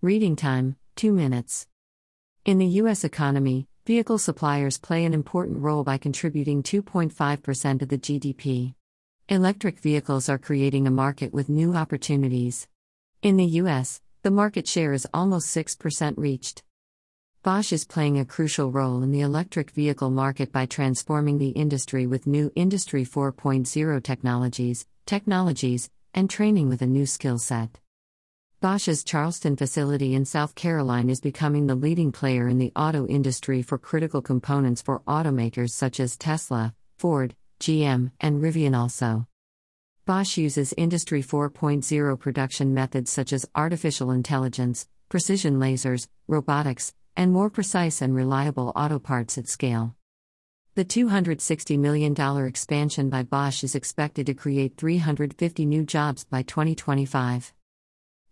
Reading time 2 minutes. In the U.S. economy, vehicle suppliers play an important role by contributing 2.5% of the GDP. Electric vehicles are creating a market with new opportunities. In the U.S., the market share is almost 6% reached. Bosch is playing a crucial role in the electric vehicle market by transforming the industry with new Industry 4.0 technologies, technologies, and training with a new skill set. Bosch's Charleston facility in South Carolina is becoming the leading player in the auto industry for critical components for automakers such as Tesla, Ford, GM, and Rivian also. Bosch uses Industry 4.0 production methods such as artificial intelligence, precision lasers, robotics, and more precise and reliable auto parts at scale. The $260 million expansion by Bosch is expected to create 350 new jobs by 2025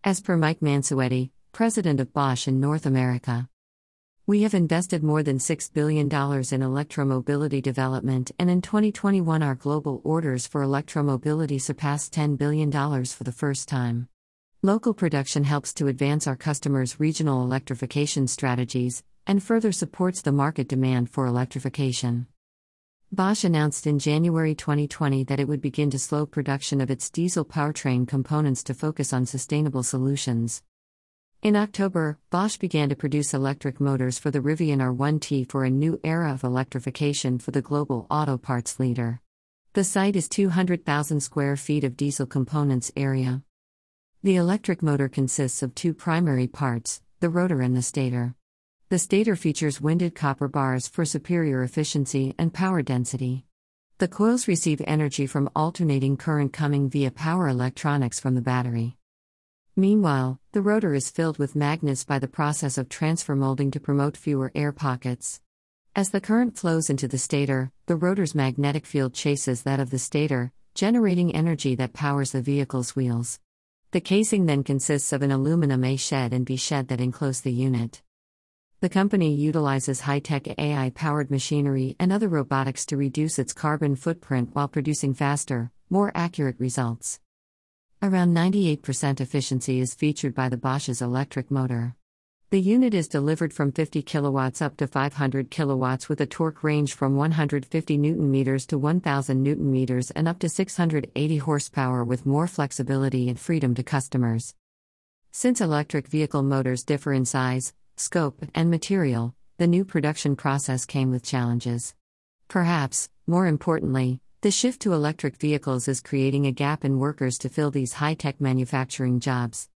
as per Mike Mansuetti, president of Bosch in North America. We have invested more than $6 billion in electromobility development, and in 2021, our global orders for electromobility surpassed $10 billion for the first time. Local production helps to advance our customers' regional electrification strategies and further supports the market demand for electrification. Bosch announced in January 2020 that it would begin to slow production of its diesel powertrain components to focus on sustainable solutions. In October, Bosch began to produce electric motors for the Rivian R1T for a new era of electrification for the global auto parts leader. The site is 200,000 square feet of diesel components area. The electric motor consists of two primary parts the rotor and the stator. The stator features winded copper bars for superior efficiency and power density. The coils receive energy from alternating current coming via power electronics from the battery. Meanwhile, the rotor is filled with magnets by the process of transfer molding to promote fewer air pockets. As the current flows into the stator, the rotor's magnetic field chases that of the stator, generating energy that powers the vehicle's wheels. The casing then consists of an aluminum A shield and B shield that enclose the unit. The company utilizes high tech AI powered machinery and other robotics to reduce its carbon footprint while producing faster, more accurate results. Around 98% efficiency is featured by the Bosch's electric motor. The unit is delivered from 50 kilowatts up to 500 kilowatts with a torque range from 150 newton meters to 1000 newton meters and up to 680 horsepower with more flexibility and freedom to customers. Since electric vehicle motors differ in size, scope, and material, the new production process came with challenges. Perhaps, more importantly, the shift to electric vehicles is creating a gap in workers to fill these high tech manufacturing jobs.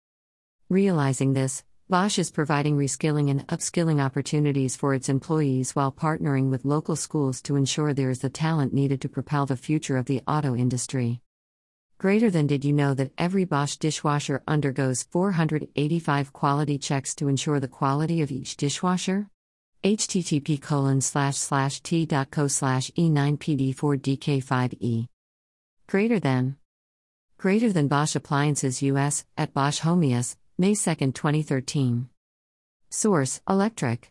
Realizing this, Bosch is providing reskilling and upskilling opportunities for its employees while partnering with local schools to ensure there is the talent needed to propel the future of the auto industry. Greater than did you know that every Bosch dishwasher undergoes 485 quality checks to ensure the quality of each dishwasher? http colon slash slash t.co slash e9pd4dk5e. Greater than. Greater than Bosch Appliances US, at Bosch Home US, May 2, 2013. Source Electrek.